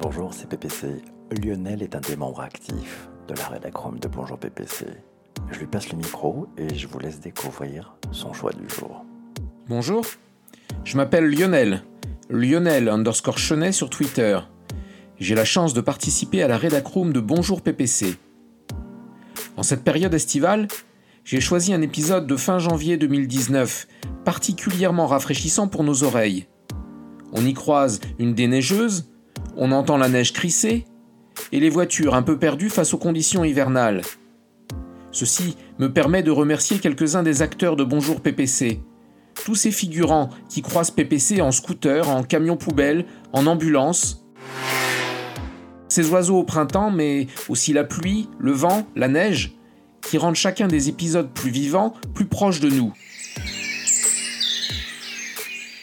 Bonjour, c'est PPC. Lionel est un des membres actifs de la rédacrome de Bonjour PPC. Je lui passe le micro et je vous laisse découvrir son choix du jour. Bonjour, je m'appelle Lionel. Lionel underscore Chenet sur Twitter. J'ai la chance de participer à la rédacroom de Bonjour PPC. En cette période estivale, j'ai choisi un épisode de fin janvier 2019, particulièrement rafraîchissant pour nos oreilles. On y croise une déneigeuse, on entend la neige crisser, et les voitures un peu perdues face aux conditions hivernales. Ceci me permet de remercier quelques-uns des acteurs de Bonjour PPC. Tous ces figurants qui croisent PPC en scooter, en camion poubelle, en ambulance. Ces oiseaux au printemps, mais aussi la pluie, le vent, la neige, qui rendent chacun des épisodes plus vivants, plus proches de nous.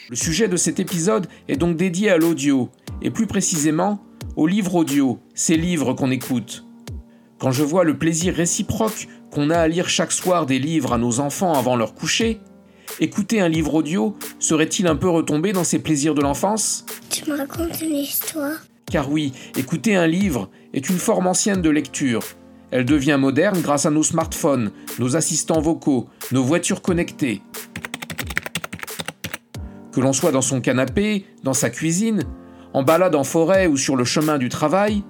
Le sujet de cet épisode est donc dédié à l'audio, et plus précisément aux livres audio, ces livres qu'on écoute. Quand je vois le plaisir réciproque qu'on a à lire chaque soir des livres à nos enfants avant leur coucher, écouter un livre audio serait-il un peu retombé dans ces plaisirs de l'enfance? Tu me racontes une histoire? Car oui, écouter un livre est une forme ancienne de lecture. Elle devient moderne grâce à nos smartphones, nos assistants vocaux, nos voitures connectées. Que l'on soit dans son canapé, dans sa cuisine, en balade en forêt ou sur le chemin du travail,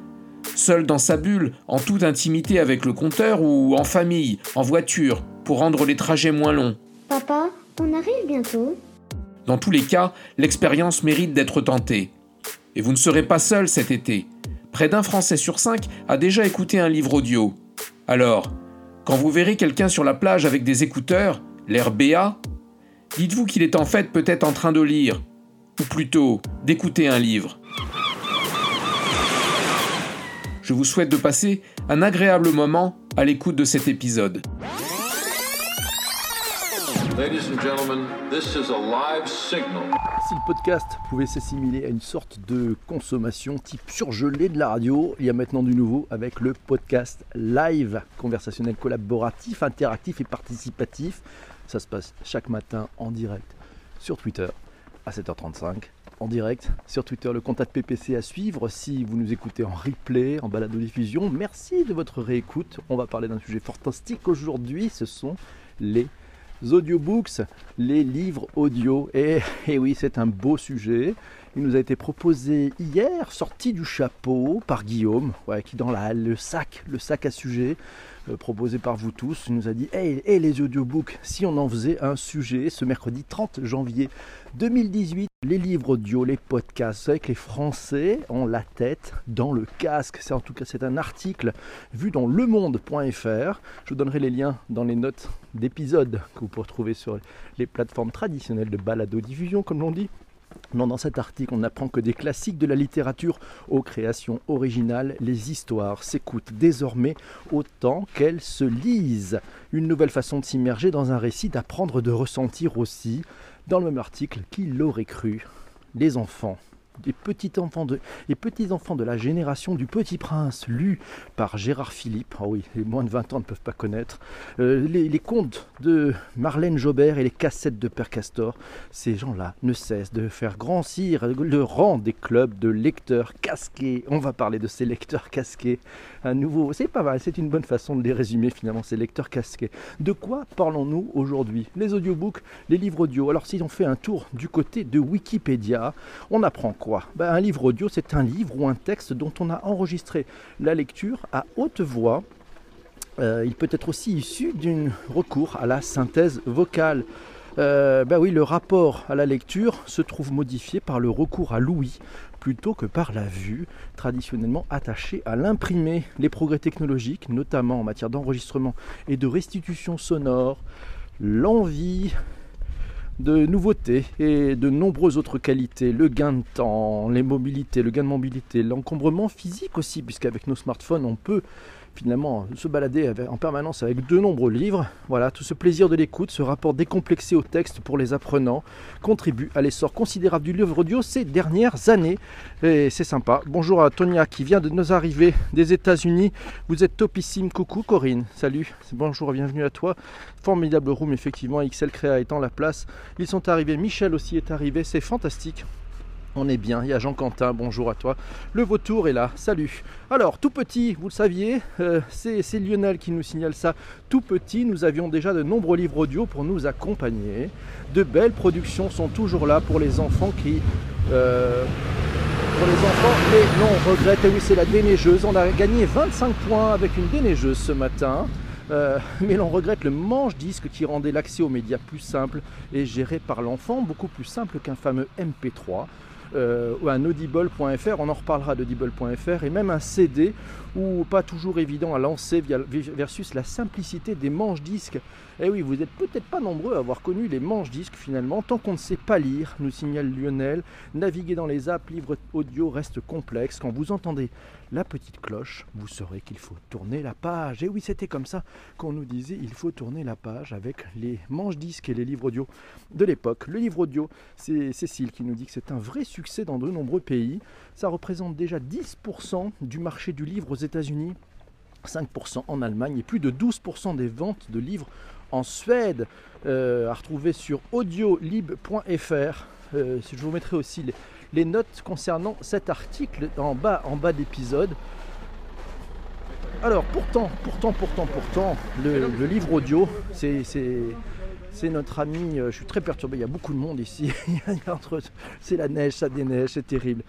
seul dans sa bulle, en toute intimité avec le compteur ou en famille, en voiture, pour rendre les trajets moins longs. Papa, on arrive bientôt. Dans tous les cas, l'expérience mérite d'être tentée. Et vous ne serez pas seul cet été. Près d'un Français sur cinq a déjà écouté un livre audio. Alors, quand vous verrez quelqu'un sur la plage avec des écouteurs, l'air béat, dites-vous qu'il est en fait peut-être en train de lire, ou plutôt d'écouter un livre. Je vous souhaite de passer un agréable moment à l'écoute de cet épisode. Ladies and gentlemen, this is a live signal. Si le podcast pouvait s'assimiler à une sorte de consommation type surgelé de la radio, il y a maintenant du nouveau avec le podcast live, conversationnel collaboratif, interactif et participatif. Ça se passe chaque matin en direct sur Twitter à 7h35. En direct sur Twitter, le contact PPC à suivre si vous nous écoutez en replay, en balado-diffusion. Merci de votre réécoute. On va parler d'un sujet fantastique aujourd'hui. Ce sont les audiobooks, les livres audio. Et, et oui, c'est un beau sujet. Il nous a été proposé hier, sorti du chapeau par Guillaume, qui dans la, le sac, le sac à sujet, euh, proposé par vous tous, il nous a dit Hey, hey les audiobooks, si on en faisait un sujet ce mercredi 30 janvier 2018, les livres audio, les podcasts, c'est que les Français ont la tête dans le casque. C'est en tout cas c'est un article vu dans lemonde.fr. Je vous donnerai les liens dans les notes d'épisode que vous pouvez trouver sur les plateformes traditionnelles de balado-diffusion, comme l'on dit. Non, dans cet article, on apprend que des classiques de la littérature aux créations originales, les histoires s'écoutent désormais autant qu'elles se lisent. Une nouvelle façon de s'immerger dans un récit, d'apprendre, de ressentir aussi. Dans le même article, qui l'aurait cru? Les enfants des petits enfants de, les petits enfants de la génération du Petit Prince, lu par Gérard Philippe. Ah oui, les moins de 20 ans ne peuvent pas connaître. Euh, les, les, contes de Marlène Jobert et les cassettes de Père Castor. Ces gens-là ne cessent de faire grossir le rang des clubs de lecteurs casqués. On va parler de ces lecteurs casqués. Un nouveau, c'est pas mal, c'est une bonne façon de les résumer finalement, ces lecteurs casqués. De quoi parlons-nous aujourd'hui? Les audiobooks, les livres audio. Alors si on fait un tour du côté de Wikipédia, on apprend quoi? Ben, Un livre audio, c'est un livre ou un texte dont on a enregistré la lecture à haute voix. Euh, il peut être aussi issu d'un recours à la synthèse vocale. Euh, ben oui, le rapport à la lecture se trouve modifié par le recours à l'ouïe plutôt que par la vue, traditionnellement attachée à l'imprimé. Les progrès technologiques, notamment en matière d'enregistrement et de restitution sonore, l'envie de nouveautés et de nombreuses autres qualités, le gain de temps, les mobilités, le gain de mobilité, l'encombrement physique aussi, puisqu'avec nos smartphones on peut finalement se balader en permanence avec de nombreux livres. Voilà, tout ce plaisir de l'écoute, ce rapport décomplexé au texte pour les apprenants contribue à l'essor considérable du livre audio ces dernières années. Et c'est sympa. Bonjour à Tonia qui vient de nous arriver des États-Unis. Vous êtes topissime. Coucou Corinne. Salut. Bonjour bienvenue à toi. Formidable room, effectivement. XL Créa étant la place. Ils sont arrivés. Michel aussi est arrivé. C'est fantastique. On est bien, il y a Jean-Quentin, bonjour à toi. Le vautour est là, salut. Alors, tout petit, vous le saviez, euh, c'est Lionel qui nous signale ça. Tout petit, nous avions déjà de nombreux livres audio pour nous accompagner. De belles productions sont toujours là pour les enfants qui... euh, pour les enfants, mais non, on regrette, et oui, c'est la déneigeuse. On a gagné 25 points avec une déneigeuse ce matin. Euh, mais l'on regrette le manche-disque qui rendait l'accès aux médias plus simple et géré par l'enfant, beaucoup plus simple qu'un fameux MP3 euh, ou un audible.fr, on en reparlera d'audible.fr, et même un CD ou pas toujours évident à lancer via- versus la simplicité des manches-disques. Eh oui, vous n'êtes peut-être pas nombreux à avoir connu les manches-disques finalement, tant qu'on ne sait pas lire, nous signale Lionel, naviguer dans les apps, livres audio reste complexe. Quand vous entendez la petite cloche, vous saurez qu'il faut tourner la page. Et oui, c'était comme ça qu'on nous disait il faut tourner la page avec les manches-disques et les livres audio de l'époque. Le livre audio, c'est Cécile qui nous dit que c'est un vrai succès dans de nombreux pays. Ça représente déjà 10% du marché du livre aux États-Unis, 5% en Allemagne et plus de 12% des ventes de livres en Suède. Euh, à retrouver sur audiolib.fr. Euh, je vous mettrai aussi les, notes concernant cet article en bas, en bas d'épisode. Alors pourtant, pourtant, pourtant, pourtant, le, livre audio, c'est c'est- notre ami. euh, Je suis très perturbé. Il y a beaucoup de monde ici. C'est la neige, ça déneige, c'est terrible.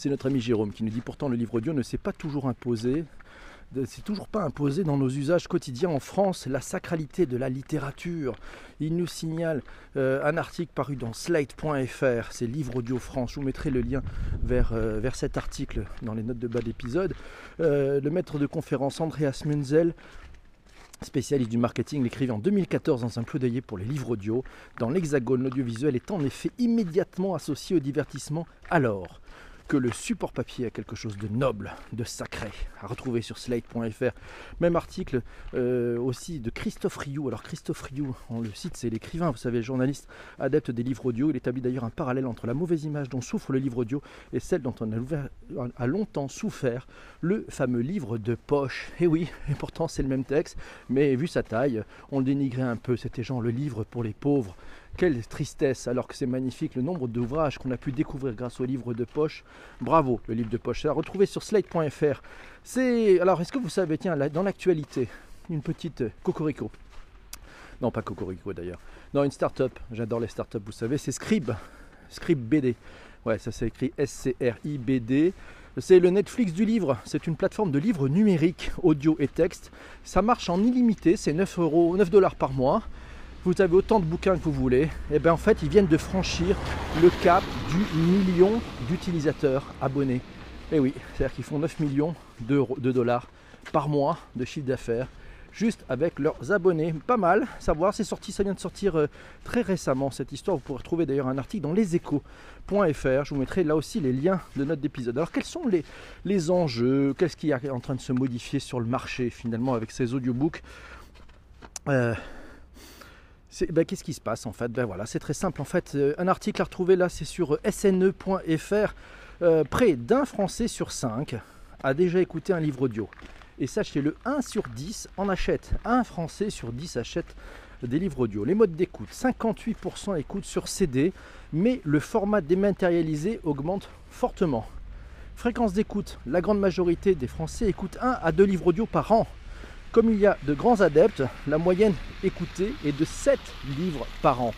C'est notre ami Jérôme qui nous dit pourtant le livre audio ne s'est pas toujours imposé. C'est toujours pas imposé dans nos usages quotidiens en France la sacralité de la littérature. Il nous signale euh, un article paru dans Slate.fr, c'est Livre Audio France. Je vous mettrai le lien vers, euh, cet article dans les notes de bas d'épisode. Euh, le maître de conférence Andreas Munzel spécialiste du marketing, l'écrivait en 2014 dans un plaidoyer pour les livres audio. Dans l'Hexagone, l'audiovisuel est en effet immédiatement associé au divertissement alors le support papier a quelque chose de noble, de sacré, à retrouver sur slate.fr. Même article euh, aussi de Christophe Rioux. Alors Christophe Rioux, on le cite, c'est l'écrivain, vous savez, journaliste adepte des livres audio. Il établit d'ailleurs un parallèle entre la mauvaise image dont souffre le livre audio et celle dont on a, longtemps souffert, le fameux livre de poche. Et oui, et pourtant c'est le même texte, mais vu sa taille, on le dénigrait un peu. C'était genre le livre pour les pauvres. Quelle tristesse, alors que c'est magnifique le nombre d'ouvrages qu'on a pu découvrir grâce au livre de poche. Bravo, le livre de poche. C'est à retrouver sur slate.fr. C'est alors, est-ce que vous savez, tiens, dans l'actualité, une petite euh, cocorico. Non, pas cocorico d'ailleurs. Non, une start-up. J'adore les start-up, vous savez, c'est Scrib. Scrib BD. Ouais, ça c'est écrit S-C-R-I-B-D. C'est le Netflix du livre. C'est une plateforme de livres numériques, audio et texte. Ça marche en illimité. C'est 9 euros, 9 dollars par mois. Vous avez autant de bouquins que vous voulez. Et bien en fait, ils viennent de franchir le cap du million d'utilisateurs abonnés. Et oui, c'est-à-dire qu'ils font 9 millions de dollars par mois de chiffre d'affaires juste avec leurs abonnés. Pas mal, savoir, c'est sorti, ça vient de sortir euh, très récemment cette histoire. Vous pourrez retrouver d'ailleurs un article dans leséchos.fr. Je vous mettrai là aussi les liens de notre épisode. Alors quels sont les, les enjeux? Qu'est-ce qui est en train de se modifier sur le marché finalement avec ces audiobooks? Euh, ben, Qu'est-ce qui se passe en fait? Ben voilà, c'est très simple en fait. Euh, un article à retrouver là, c'est sur euh, sne.fr. Euh, près d'un Français sur 5 a déjà écouté un livre audio. Et sachez-le, 1 sur 10 en achète. Un Français sur 10 achète des livres audio. Les modes d'écoute, 58% écoutent sur CD, mais le format dématérialisé augmente fortement. Fréquence d'écoute, la grande majorité des Français écoutent 1 à 2 livres audio par an. Comme il y a de grands adeptes, la moyenne écoutée est de 7 livres par an.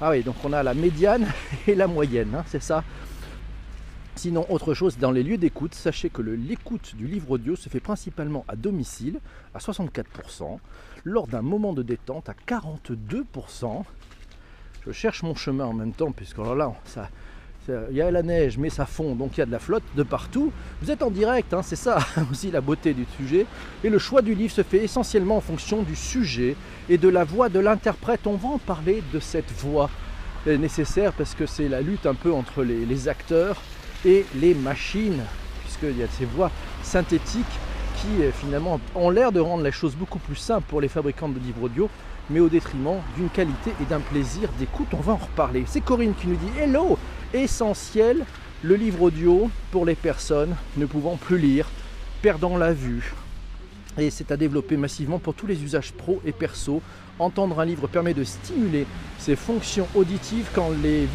Ah oui, donc on a la médiane et la moyenne, hein, c'est ça. Sinon, autre chose, dans les lieux d'écoute, sachez que l'écoute du livre audio se fait principalement à domicile, à 64%, lors d'un moment de détente, à 42%. Je cherche mon chemin en même temps, puisque alors là, ça, ça- il y a la neige, mais ça fond, donc il y a de la flotte de partout. Vous êtes en direct, hein, c'est ça aussi la beauté du sujet. Et le choix du livre se fait essentiellement en fonction du sujet et de la voix de l'interprète. On va en parler de cette voix euh, nécessaire parce que c'est la lutte un peu entre les, les acteurs et les machines, puisqu'il y a ces voix synthétiques qui euh, finalement ont l'air de rendre les choses beaucoup plus simples pour les fabricants de livres audio, mais au détriment d'une qualité et d'un plaisir d'écoute. On va en reparler. C'est Corinne qui nous dit Hello Essentiel, le livre audio pour les personnes ne pouvant plus lire, perdant la vue, et c'est à développer massivement pour tous les usages pro et perso. Entendre un livre permet de stimuler ses fonctions auditives quand les,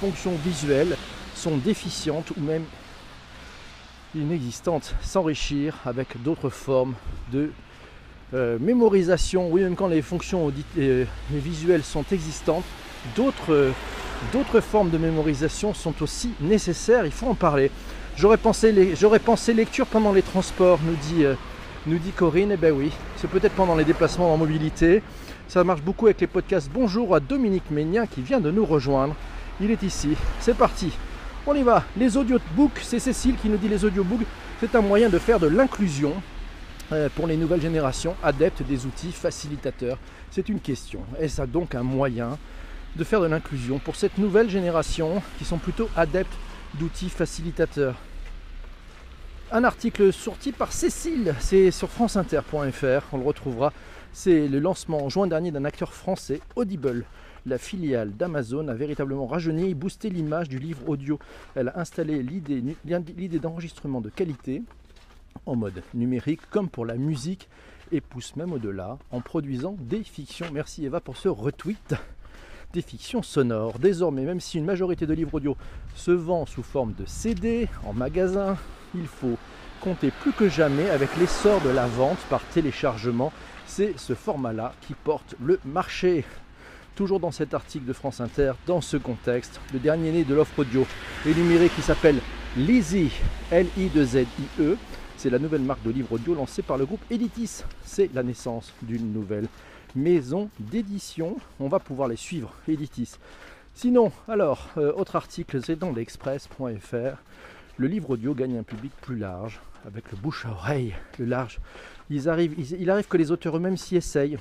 fonctions visuelles sont déficientes ou même inexistantes. S'enrichir avec d'autres formes de euh, mémorisation, oui, même quand les fonctions audit- euh, les visuelles sont existantes, d'autres d'autres formes de mémorisation sont aussi nécessaires, il faut en parler. J'aurais pensé, les- pensé lecture pendant les transports, nous dit, euh, Corinne. Eh ben oui, c'est peut-être pendant les déplacements en mobilité. Ça marche beaucoup avec les podcasts. Bonjour à Dominique Ménien qui vient de nous rejoindre. Il est ici. C'est parti. On y va. Les audiobooks, c'est Cécile qui nous dit les audiobooks, c'est un moyen de faire de l'inclusion pour les nouvelles générations adeptes des outils facilitateurs. C'est une question. Est-ce donc un moyen de faire de l'inclusion pour cette nouvelle génération qui sont plutôt adeptes d'outils facilitateurs? Un article sorti par Cécile, c'est sur franceinter.fr, on le retrouvera. C'est le lancement en juin dernier d'un acteur français, Audible. La filiale d'Amazon a véritablement rajeuni et boosté l'image du livre audio. Elle a installé l'idée d'enregistrement de qualité en mode numérique comme pour la musique et pousse même au-delà en produisant des fictions. Merci Eva pour ce retweet. Des fictions sonores. Désormais, même si une majorité de livres audio se vend sous forme de CD en magasin, il faut compter plus que jamais avec l'essor de la vente par téléchargement. C'est ce format-là qui porte le marché. Toujours dans cet article de France Inter, dans ce contexte, le dernier né de l'offre audio est numérique qui s'appelle Lizzie, L-I-2-Z-I-E. C'est la nouvelle marque de livres audio lancée par le groupe Editis. C'est la naissance d'une nouvelle maison d'édition. On va pouvoir les suivre, Editis. Sinon, alors, euh, autre article, c'est dans l'express.fr. Le livre audio gagne un public plus large, avec le bouche à oreille, le large. Il arrive que les auteurs eux-mêmes s'y essayent.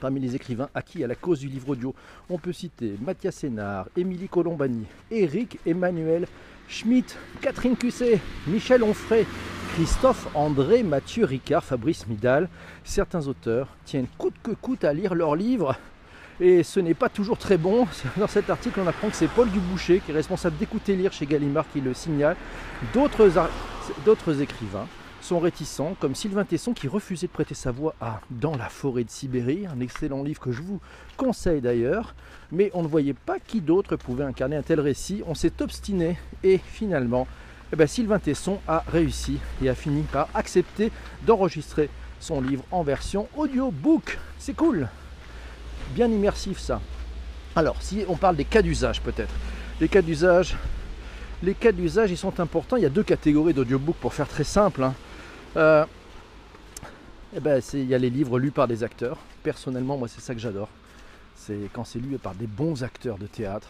Parmi les écrivains acquis à la cause du livre audio, on peut citer Mathias Sénard, Émilie Colombani, Éric Emmanuel Schmitt, Catherine Cusset, Michel Onfray, Christophe André, Mathieu Ricard, Fabrice Midal. Certains auteurs tiennent coûte que coûte à lire leurs livres et ce n'est pas toujours très bon. Dans cet article, on apprend que c'est Paul Duboucher qui est responsable d'écouter lire chez Gallimard qui le signale. D'autres écrivains réticents, comme Sylvain Tesson qui refusait de prêter sa voix à Dans la forêt de Sibérie, un excellent livre que je vous conseille d'ailleurs. Mais on ne voyait pas qui d'autre pouvait incarner un tel récit. On s'est obstiné et finalement, eh ben, Sylvain Tesson a réussi et a fini par accepter d'enregistrer son livre en version audiobook. C'est cool, bien immersif ça. Alors, si on parle des cas d'usage peut-être. Les cas d'usage, les cas d'usage, ils sont importants. Il y a deux catégories d'audiobook pour faire très simple. hein. Euh, eh ben, il y a les livres lus par des acteurs. Personnellement, moi, c'est ça que j'adore. C'est quand c'est lu par des bons acteurs de théâtre,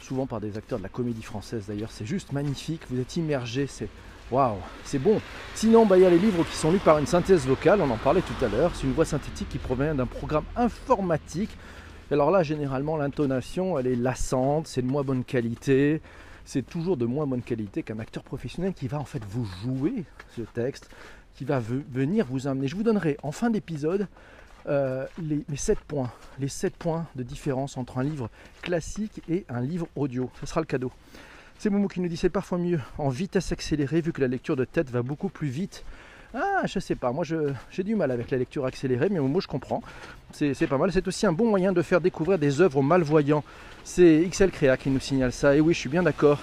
souvent par des acteurs de la comédie française d'ailleurs. C'est juste magnifique. Vous êtes immergé. C'est waouh, c'est bon. Sinon, bah, il y a les livres qui sont lus par une synthèse vocale. On en parlait tout à l'heure. C'est une voix synthétique qui provient d'un programme informatique. Alors là, généralement, l'intonation, elle est lassante. C'est de moins bonne qualité c'est toujours de moins bonne qualité qu'un acteur professionnel qui va en fait vous jouer ce texte, qui va ve- venir vous amener. Je vous donnerai en fin d'épisode euh, les, les 7 points, les 7 points de différence entre un livre classique et un livre audio. Ce sera le cadeau. C'est Momo qui nous dit c'est parfois mieux en vitesse accélérée vu que la lecture de tête va beaucoup plus vite. Ah, je sais pas, moi j'ai du mal avec la lecture accélérée, mais Momo je comprends. C'est pas mal. C'est aussi un bon moyen de faire découvrir des œuvres aux malvoyants. C'est XL Créa qui nous signale ça. Et oui, je suis bien d'accord.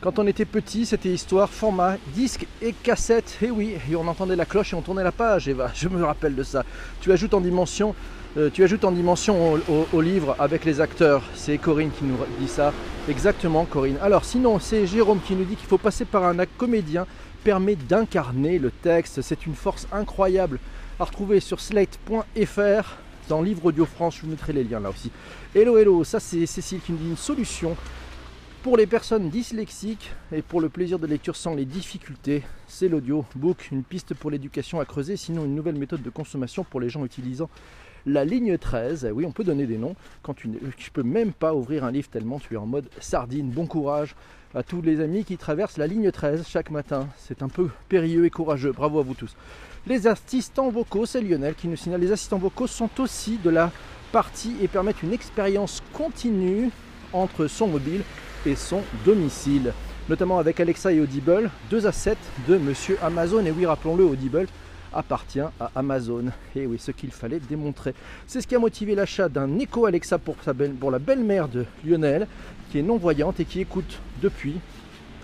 Quand on était petit, c'était histoire, format, disque et cassette. Et oui, et on entendait la cloche et on tournait la page. Eva, je me rappelle de ça. Tu ajoutes en dimension, euh, tu ajoutes en dimension au- au livre avec les acteurs. C'est Corinne qui nous dit ça. Exactement, Corinne. Alors, sinon, c'est Jérôme qui nous dit qu'il faut passer par un acte comédien permet d'incarner le texte. C'est une force incroyable à retrouver sur slate.fr dans Livre Audio France. Je vous mettrai les liens là aussi. Hello, hello, ça c'est Cécile qui nous dit une solution pour les personnes dyslexiques et pour le plaisir de lecture sans les difficultés. C'est l'audiobook, une piste pour l'éducation à creuser, sinon une nouvelle méthode de consommation pour les gens utilisant la ligne 13. Oui, on peut donner des noms quand tu ne peux même pas ouvrir un livre tellement tu es en mode sardine. Bon courage à tous les amis qui traversent la ligne 13 chaque matin. C'est un peu périlleux et courageux. Bravo à vous tous. Les assistants vocaux, c'est Lionel qui nous signale. Les assistants vocaux sont aussi de la partie et permettent une expérience continue entre son mobile et son domicile. notamment avec Alexa et Audible, deux assets de Monsieur Amazon. Et oui, rappelons-le, Audible appartient à Amazon. Et oui, ce qu'il fallait démontrer. C'est ce qui a motivé l'achat d'un Echo Alexa pour, sa belle- pour la belle-mère de Lionel, qui est non-voyante et qui écoute depuis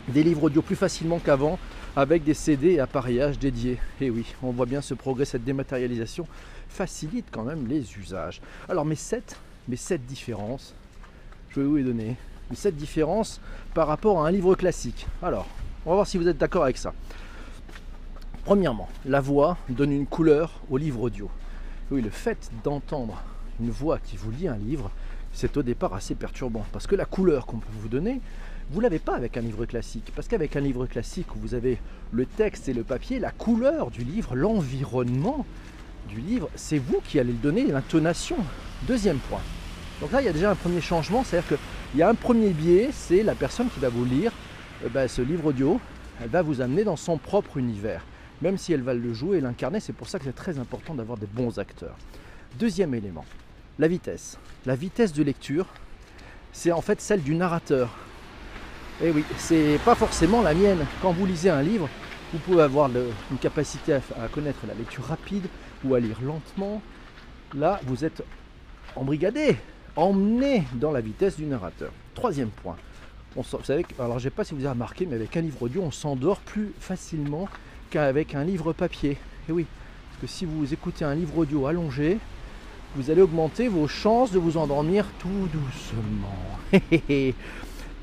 des livres audio plus facilement qu'avant, avec des CD et appareillages dédiés. Et oui, on voit bien ce progrès, cette dématérialisation facilite quand même les usages. Alors mes 7, mes sept différences, je vais vous les donner. Mes 7 différences par rapport à un livre classique. Alors, on va voir si vous êtes d'accord avec ça. Premièrement, la voix donne une couleur au livre audio. Oui, le fait d'entendre une voix qui vous lit un livre, c'est au départ assez perturbant. Parce que la couleur qu'on peut vous donner, vous l'avez pas avec un livre classique. Parce qu'avec un livre classique où vous avez le texte et le papier, la couleur du livre, l'environnement du livre, c'est vous qui allez le donner l'intonation. Deuxième point. Donc là, il y a déjà un premier changement, c'est-à-dire qu'il y a un premier biais, c'est la personne qui va vous lire euh, ben, ce livre audio, elle va vous amener dans son propre univers, même si elle va le jouer et l'incarner. C'est pour ça que c'est très important d'avoir des bons acteurs. Deuxième élément, la vitesse. La vitesse de lecture, c'est en fait celle du narrateur. Et oui, c'est pas forcément la mienne. Quand vous lisez un livre, vous pouvez avoir une capacité à connaître la lecture rapide ou à lire lentement. Là, vous êtes embrigadé, emmené dans la vitesse du narrateur. Troisième point. Vous savez, alors je ne sais pas si vous avez remarqué, mais avec un livre audio, on s'endort plus facilement qu'avec un livre papier. Et oui, parce que si vous écoutez un livre audio allongé, vous allez augmenter vos chances de vous endormir tout doucement.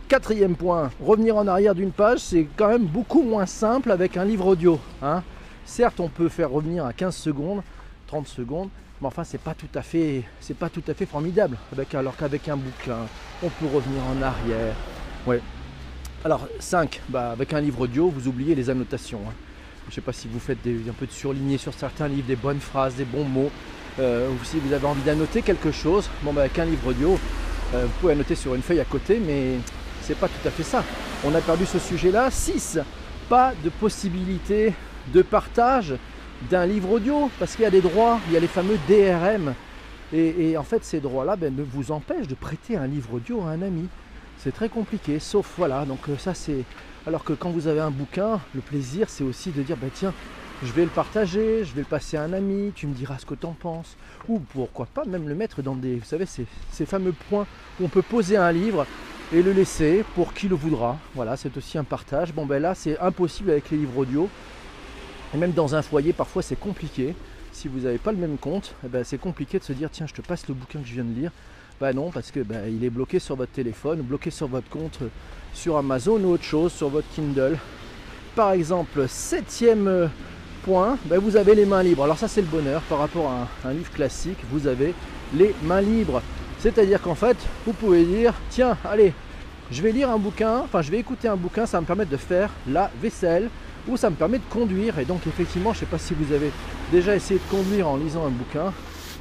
Quatrième point, revenir en arrière d'une page, c'est quand même beaucoup moins simple avec un livre audio. hein. Certes, on peut faire revenir à 15 secondes, 30 secondes, mais enfin, c'est pas tout à fait, c'est pas tout à fait formidable. Alors qu'avec un bouquin, on peut revenir en arrière. Ouais. Alors 5, bah, avec un livre audio, vous oubliez les annotations. hein. Je ne sais pas si vous faites un peu de surligné sur certains livres, des bonnes phrases, des bons mots, euh, ou si vous avez envie d'annoter quelque chose. Bon, bah, avec un livre audio, euh, vous pouvez annoter sur une feuille à côté, mais c'est pas tout à fait ça. On a perdu ce sujet-là. 6, pas de possibilité de partage d'un livre audio, parce qu'il y a des droits, il y a les fameux DRM. Et, en fait, ces droits-là ben, ne vous empêchent de prêter un livre audio à un ami. C'est très compliqué, sauf voilà, donc euh, ça c'est. Alors que quand vous avez un bouquin, le plaisir c'est aussi de dire bah tiens, je vais le partager, je vais le passer à un ami, tu me diras ce que tu en penses. Ou pourquoi pas même le mettre dans des. Vous savez, ces, ces fameux points où on peut poser un livre et le laisser pour qui le voudra. Voilà, c'est aussi un partage. Bon ben là c'est impossible avec les livres audio. Et même dans un foyer, parfois c'est compliqué. Si vous n'avez pas le même compte, eh ben, c'est compliqué de se dire tiens, je te passe le bouquin que je viens de lire. Bah non, parce que bah, il est bloqué sur votre téléphone, bloqué sur votre compte euh, sur Amazon ou autre chose, sur votre Kindle. Par exemple, septième euh, point, bah, vous avez les mains libres. Alors ça c'est le bonheur par rapport à un, un livre classique, vous avez les mains libres. C'est-à-dire qu'en fait, vous pouvez dire, tiens, allez, je vais lire un bouquin, enfin je vais écouter un bouquin, ça va me permettre de faire la vaisselle, ou ça me permet de conduire. Et donc effectivement, je ne sais pas si vous avez déjà essayé de conduire en lisant un bouquin,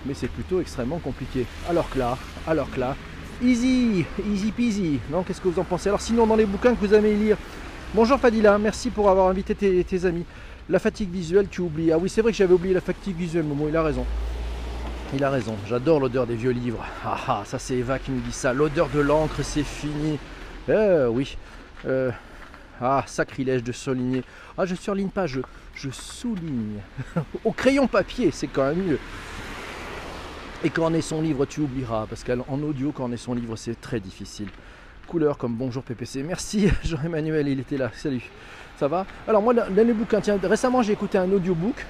mais c'est plutôt extrêmement compliqué. Alors que là, alors que là, easy, easy peasy. Non, qu'est-ce que vous en pensez? Alors sinon, dans les bouquins que vous aimez lire, bonjour Fadila, merci pour avoir invité tes, amis. La fatigue visuelle, tu oublies. Ah oui, c'est vrai que j'avais oublié la fatigue visuelle, Momo, il a raison. Il a raison, j'adore l'odeur des vieux livres. Ah ah, ça c'est Eva qui nous dit ça. L'odeur de l'encre, c'est fini. Euh, oui. Ah, sacrilège de souligner. Ah, je surligne pas, je, souligne. Au crayon papier, c'est quand même mieux. Et quand on est son livre, tu oublieras, parce qu'en audio, quand on est son livre, c'est très difficile. Couleur comme bonjour PPC. Merci Jean-Emmanuel, il était là. Salut. Ça va? Alors moi, dans les bouquins, tiens, récemment j'ai écouté un audiobook.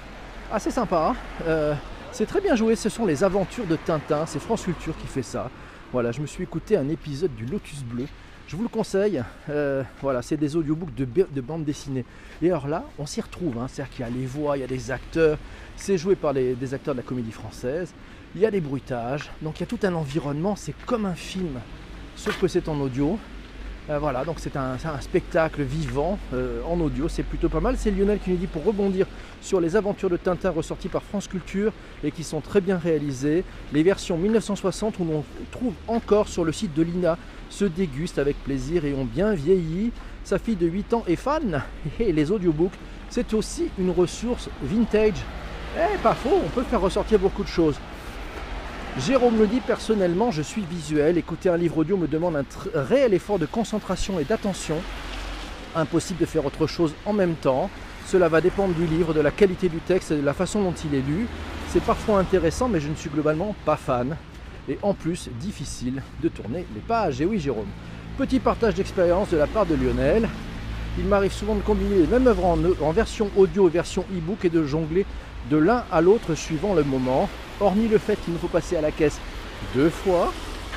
Assez sympa. hein. Euh, c'est très bien joué, ce sont les aventures de Tintin. C'est France Culture qui fait ça. Voilà, je me suis écouté un épisode du Lotus Bleu. Je vous le conseille. Euh, voilà, c'est des audiobooks de, de bande dessinée. Et alors là, on s'y retrouve. hein. C'est-à-dire qu'il y a les voix, il y a des acteurs. C'est joué par des acteurs de la comédie française. Il y a des bruitages. Donc il y a tout un environnement. C'est comme un film, sauf que c'est en audio. Euh, voilà, donc c'est un, c'est un spectacle vivant euh, en audio, c'est plutôt pas mal. C'est Lionel qui nous dit pour rebondir sur les aventures de Tintin ressorties par France Culture et qui sont très bien réalisées. Les versions 1960 où l'on trouve encore sur le site de l'INA se dégustent avec plaisir et ont bien vieilli. Sa fille de 8 ans est fan et les audiobooks, c'est aussi une ressource vintage. Eh, pas faux, on peut faire ressortir beaucoup de choses. Jérôme le dit personnellement, je suis visuel. Écouter un livre audio me demande un réel effort de concentration et d'attention. Impossible de faire autre chose en même temps. Cela va dépendre du livre, de la qualité du texte et de la façon dont il est lu. C'est parfois intéressant, mais je ne suis globalement pas fan. Et en plus, difficile de tourner les pages. Et oui, Jérôme. Petit partage d'expérience de la part de Lionel. Il m'arrive souvent de combiner les mêmes œuvres en, version audio et version e-book et de jongler de l'un à l'autre suivant le moment. Hormis le fait qu'il nous faut passer à la caisse deux fois,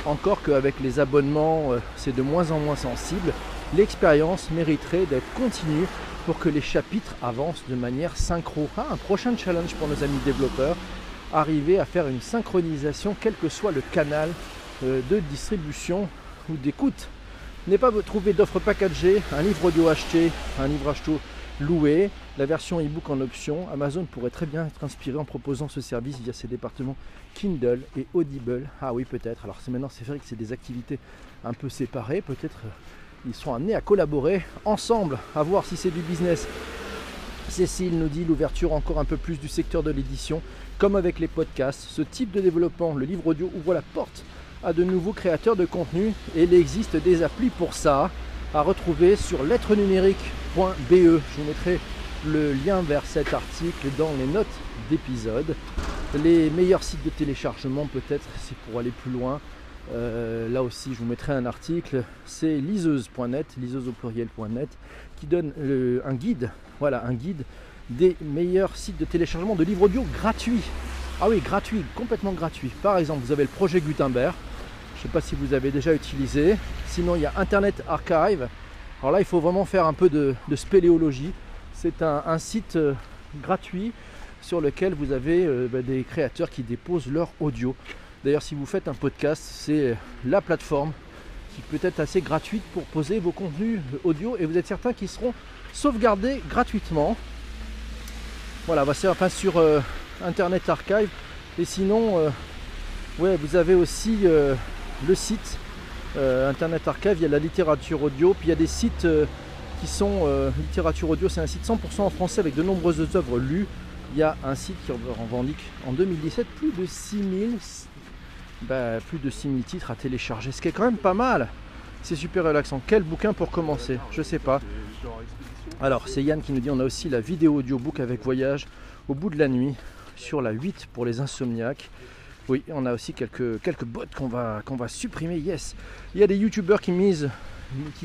encore qu'avec les abonnements, euh, c'est de moins en moins sensible, l'expérience mériterait d'être continue pour que les chapitres avancent de manière synchro. Ah, un prochain challenge pour nos amis développeurs, arriver à faire une synchronisation quel que soit le canal euh, de distribution ou d'écoute. N'est pas trouver d'offres packagées, un livre audio acheté, un livre acheté loué, la version e-book en option. Amazon pourrait très bien être inspiré en proposant ce service via ses départements Kindle et Audible. Ah oui, peut-être. Alors c'est maintenant, c'est vrai que c'est des activités un peu séparées. Peut-être euh, ils seront amenés à collaborer ensemble, à voir si c'est du business. Cécile nous dit l'ouverture encore un peu plus du secteur de l'édition, comme avec les podcasts. Ce type de développement, le livre audio, ouvre la porte à de nouveaux créateurs de contenu et il existe des applis pour ça à retrouver sur lettrenumérique.be. Je vous mettrai le lien vers cet article dans les notes d'épisode. Les meilleurs sites de téléchargement peut-être, c'est pour aller plus loin. Euh, là aussi, je vous mettrai un article. C'est liseuse.net, liseuse au pluriel.net, qui donne un guide, voilà, un guide des meilleurs sites de téléchargement de livres audio gratuits. Ah oui, gratuit, complètement gratuit. Par exemple, vous avez le projet Gutenberg. Je ne sais pas si vous avez déjà utilisé. Sinon, il y a Internet Archive. Alors là, il faut vraiment faire un peu de, spéléologie. C'est un, site euh, gratuit sur lequel vous avez euh, bah, des créateurs qui déposent leur audio. D'ailleurs, si vous faites un podcast, c'est la plateforme qui peut être assez gratuite pour poser vos contenus audio et vous êtes certain qu'ils seront sauvegardés gratuitement. Voilà, bah, c'est enfin sur euh, Internet Archive. Et sinon, euh, vous avez aussi euh, le site Internet Archive, il y a la littérature audio, puis il y a des sites qui sont littérature audio, c'est un site 100% en français avec de nombreuses œuvres lues. Il y a un site qui revendique en 2017 plus de 6000 bah, plus de 6000 titres à télécharger, ce qui est quand même pas mal. C'est super relaxant. Quel bouquin pour commencer? Je sais pas. Alors, c'est Yann qui nous dit on a aussi la vidéo audiobook avec voyage au bout de la nuit sur la 8 pour les insomniaques. Oui, on a aussi quelques, quelques bots qu'on va, qu'on va supprimer, yes. Il y a des youtubeurs qui misent,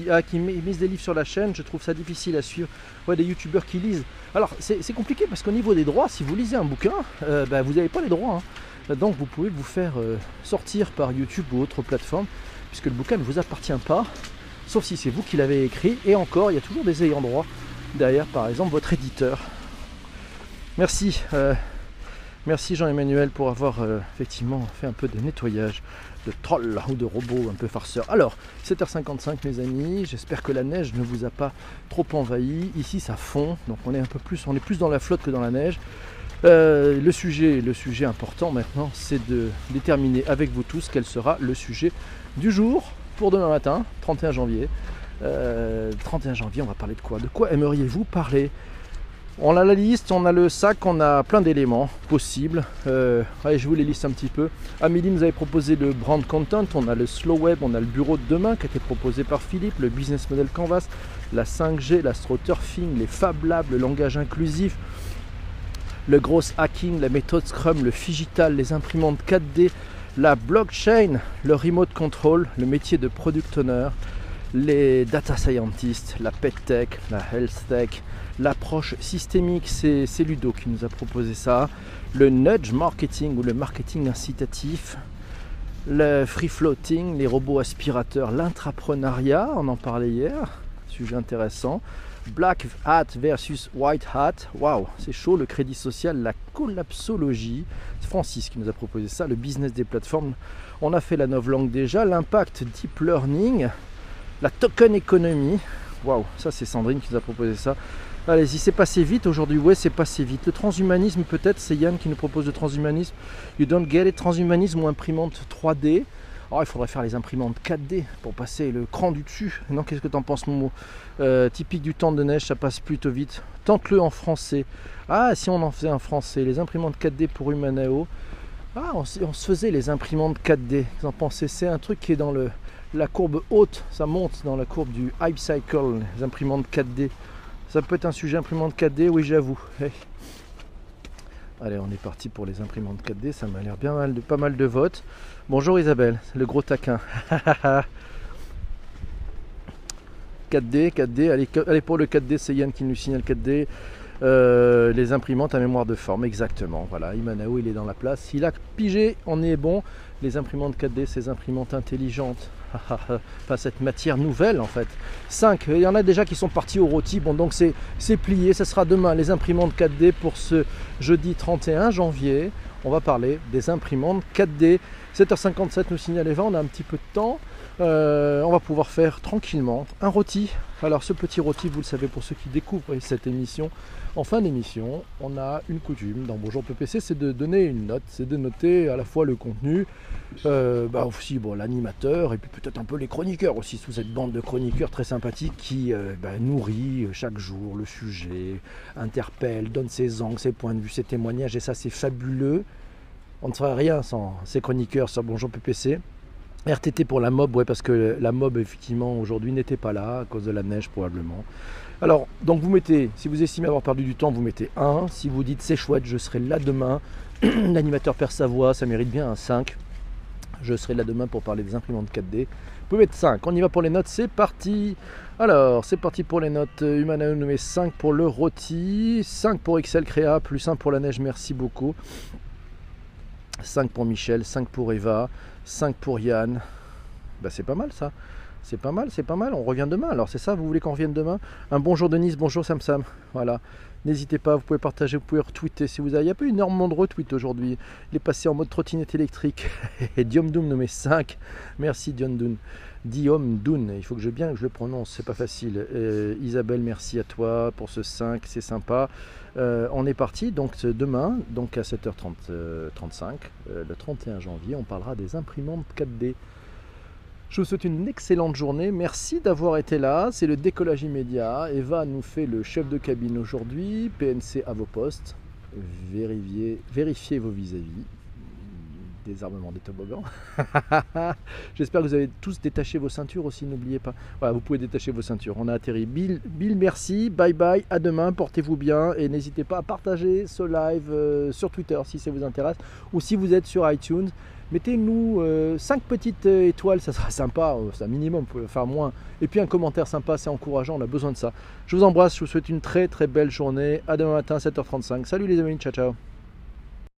ah, des livres sur la chaîne, je trouve ça difficile à suivre. Ouais, des youtubeurs qui lisent. Alors, c'est c'est compliqué parce qu'au niveau des droits, si vous lisez un bouquin, euh, bah, vous n'avez pas les droits. hein. Donc, vous pouvez vous faire euh, sortir par YouTube ou autre plateforme, puisque le bouquin ne vous appartient pas, sauf si c'est vous qui l'avez écrit. Et encore, il y a toujours des ayants droit derrière, par exemple, votre éditeur. Merci. euh, Merci Jean-Emmanuel pour avoir euh, effectivement fait un peu de nettoyage de trolls ou de robots un peu farceurs. Alors, 7h55 mes amis, j'espère que la neige ne vous a pas trop envahi. Ici ça fond, donc on est un peu plus, on est plus dans la flotte que dans la neige. Euh, le sujet, important maintenant, c'est de déterminer avec vous tous quel sera le sujet du jour pour demain matin, 31 janvier. Euh, 31 janvier, on va parler de quoi? De quoi aimeriez-vous parler? On a la liste, on a le sac, on a plein d'éléments possibles. Euh, je vous les liste un petit peu. Amélie nous avait proposé le brand content, on a le slow web, on a le bureau de demain qui a été proposé par Philippe, le business model canvas, la 5G, l'astroturfing, les Fab Labs, le langage inclusif, le gros hacking, la méthode Scrum, le digital, les imprimantes 4D, la blockchain, le remote control, le métier de product owner, les data scientists, la pet tech, la health tech, l'approche systémique, c'est c'est Ludo qui nous a proposé ça, le nudge marketing ou le marketing incitatif, le free floating, les robots aspirateurs, l'intrapreneuriat, on en parlait hier, sujet intéressant. Black hat versus white hat, waouh, c'est chaud, le crédit social, la collapsologie, c'est Francis qui nous a proposé ça, le business des plateformes, on a fait la novlangue déjà, l'impact deep learning, la token economy, waouh, ça c'est Sandrine qui nous a proposé ça. Allez-y, c'est passé vite aujourd'hui, ouais, c'est passé vite. Le transhumanisme, peut-être, c'est Yann qui nous propose le transhumanisme. You don't get it, transhumanisme ou imprimante 3D. Oh, il faudrait faire les imprimantes 4D pour passer le cran du dessus. Non, qu'est-ce que t'en penses, Momo Euh, Typique du temps de neige, ça passe plutôt vite. Tente-le en français. Ah, si on en faisait un français, les imprimantes 4D pour Humaneo. Ah, on, se- faisait les imprimantes 4D. Vous en pensez C'est un truc qui est dans la courbe haute, ça monte dans la courbe du hype cycle, les imprimantes 4D. Ça peut être un sujet imprimante 4D, oui, j'avoue. Allez, on est parti pour les imprimantes 4D. Ça m'a l'air bien mal de, pas mal de votes. Bonjour Isabelle, le gros taquin. 4D, 4D, allez, allez pour le 4D, c'est Yann qui nous signale 4D. Euh, les imprimantes à mémoire de forme, exactement. Voilà, Imanao, il est dans la place. Il a pigé, on est bon. Les imprimantes 4D, ces imprimantes intelligentes. Pas cette matière nouvelle en fait. 5, il y en a déjà qui sont partis au rôti. Bon, donc c'est c'est plié. Ça sera demain les imprimantes 4D pour ce jeudi 31 janvier. On va parler des imprimantes 4D. 7h57 nous signale Eva, on a un petit peu de temps. Euh, on va pouvoir faire tranquillement un rôti. Alors ce petit rôti, vous le savez pour ceux qui découvrent cette émission, en fin d'émission, on a une coutume dans Bonjour PPC, c'est de donner une note, c'est de noter à la fois le contenu, euh, bah aussi bon, l'animateur et puis peut-être un peu les chroniqueurs aussi, sous cette bande de chroniqueurs très sympathiques qui euh, bah, nourrit chaque jour le sujet, interpelle, donne ses angles, ses points de vue, ses témoignages et ça c'est fabuleux. On ne ferait rien sans ces chroniqueurs sur Bonjour PPC. RTT pour la mob, ouais, parce que la mob, effectivement, aujourd'hui n'était pas là, à cause de la neige, probablement. Alors, donc vous mettez, si vous estimez avoir perdu du temps, vous mettez 1. Si vous dites c'est chouette, je serai là demain. L'animateur perd sa voix, ça mérite bien un 5. Je serai là demain pour parler des imprimantes 4D. Vous pouvez mettre 5. On y va pour les notes, c'est parti. Alors, c'est parti pour les notes. Humana met 5 pour le rôti, 5 pour Excel Créa, plus 1 pour la neige, merci beaucoup. 5 pour Michel, 5 pour Eva, 5 pour Yann. Bah c'est pas mal ça. C'est pas mal, c'est pas mal. On revient demain. Alors c'est ça, vous voulez qu'on revienne demain? Un bonjour Denise, bonjour Sam Sam. Voilà. N'hésitez pas, vous pouvez partager, vous pouvez retweeter si vous avez. Il n'y a pas énormément de retweets aujourd'hui. Il est passé en mode trottinette électrique. Et Diom Doom nommé 5. Merci Diom Doom. Diom Doon, il faut que je bien que je le prononce, c'est pas facile. Euh, Isabelle, merci à toi pour ce 5, c'est sympa. Euh, on est parti donc demain, donc à 7h35, euh, le 31 janvier, on parlera des imprimantes 4D. Je vous souhaite une excellente journée. Merci d'avoir été là. C'est le décollage immédiat. Eva nous fait le chef de cabine aujourd'hui. PNC à vos postes. Vérifiez, vos vis-à-vis. Désarmement des toboggans. J'espère que vous avez tous détaché vos ceintures aussi. N'oubliez pas. Voilà, vous pouvez détacher vos ceintures. On a atterri. Bill, Bill merci. Bye bye. À demain. Portez-vous bien. Et n'hésitez pas à partager ce live euh, sur Twitter si ça vous intéresse. Ou si vous êtes sur iTunes. Mettez-nous 5 petites euh, étoiles, ça sera sympa, euh, c'est un minimum, vous pouvez faire moins. Et puis un commentaire sympa, c'est encourageant, on a besoin de ça. Je vous embrasse, je vous souhaite une très très belle journée. À demain matin, 7h35. Salut les amis, ciao ciao.